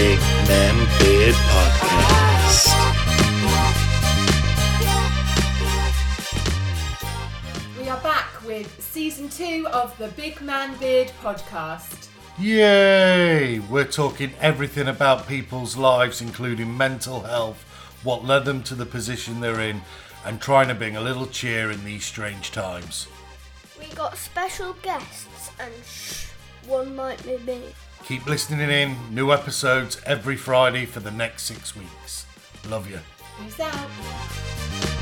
Beard Podcast. We are back with season two of the Big Man Beard podcast. Yay! We're talking everything about people's lives, including mental health, what led them to the position they're in, and trying to bring a little cheer in these strange times. We got special guests, and shh, one might be me. Keep listening in, new episodes every Friday for the next six weeks. Love you. Peace out.